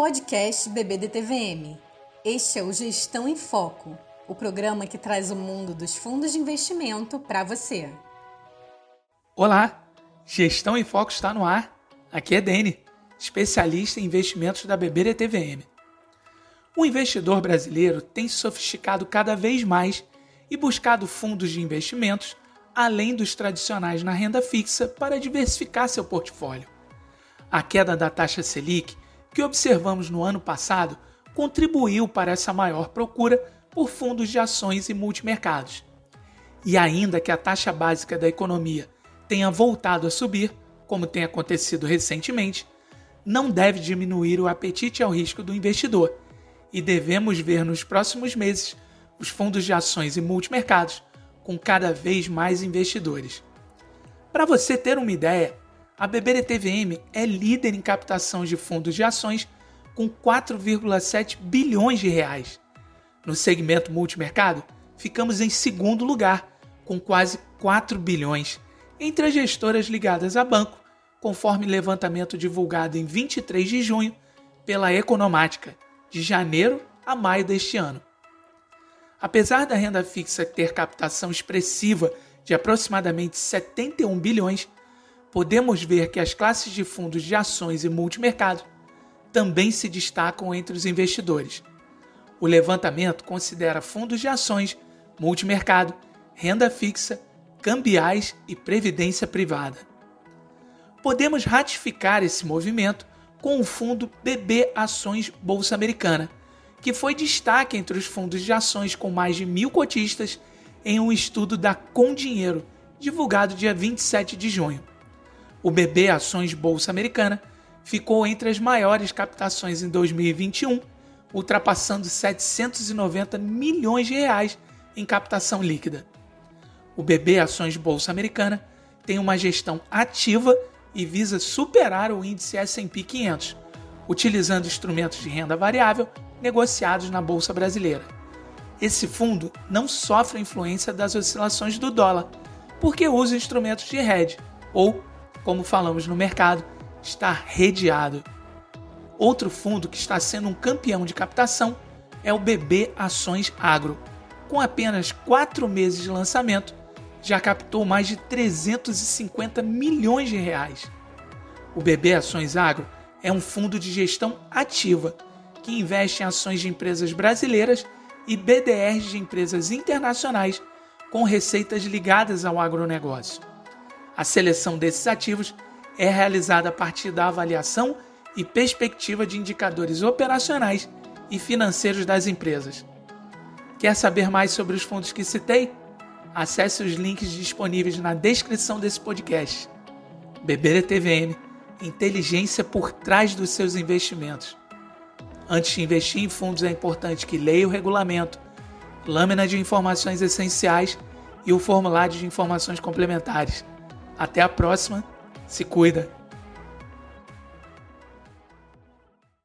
Podcast BBDTVM. Este é o Gestão em Foco, o programa que traz o mundo dos fundos de investimento para você. Olá, Gestão em Foco está no ar. Aqui é Dene, especialista em investimentos da BBDTVM. O investidor brasileiro tem se sofisticado cada vez mais e buscado fundos de investimentos além dos tradicionais na renda fixa para diversificar seu portfólio. A queda da taxa Selic, que observamos no ano passado, contribuiu para essa maior procura por fundos de ações e multimercados. E ainda que a taxa básica da economia tenha voltado a subir, como tem acontecido recentemente, não deve diminuir o apetite ao risco do investidor, e devemos ver nos próximos meses os fundos de ações e multimercados com cada vez mais investidores. Para você ter uma ideia, a BBDTVM é líder em captação de fundos de ações com 4,7 bilhões de reais. No segmento multimercado, ficamos em segundo lugar, com quase 4 bilhões, entre as gestoras ligadas a banco, conforme levantamento divulgado em 23 de junho pela Economática, de janeiro a maio deste ano. Apesar da renda fixa ter captação expressiva de aproximadamente 71 bilhões, podemos ver que as classes de fundos de ações e multimercado também se destacam entre os investidores. O levantamento considera fundos de ações, multimercado, renda fixa, cambiais e previdência privada. Podemos ratificar esse movimento com o fundo BB Ações Bolsa Americana que foi destaque entre os fundos de ações com mais de mil cotistas em um estudo da Com Dinheiro, divulgado dia 27 de junho. O BB Ações Bolsa Americana ficou entre as maiores captações em 2021, ultrapassando 790 milhões de reais em captação líquida. O BB Ações Bolsa Americana tem uma gestão ativa e visa superar o índice S&P 500, utilizando instrumentos de renda variável negociados na Bolsa Brasileira. Esse fundo não sofre influência das oscilações do dólar, porque usa instrumentos de hedge, ou, como falamos no mercado, está redeado. Outro fundo que está sendo um campeão de captação é o BB Ações Agro. Com apenas quatro meses de lançamento, já captou mais de 350 milhões de reais. O BB Ações Agro é um fundo de gestão ativa que investe em ações de empresas brasileiras e BDRs de empresas internacionais com receitas ligadas ao agronegócio. A seleção desses ativos é realizada a partir da avaliação e perspectiva de indicadores operacionais e financeiros das empresas. Quer saber mais sobre os fundos que citei? Acesse os links disponíveis na descrição desse podcast. BBDTVM Inteligência por trás dos seus investimentos. Antes de investir em fundos, é importante que leia o regulamento, lâmina de informações essenciais e o formulário de informações complementares. Até a próxima, se cuida!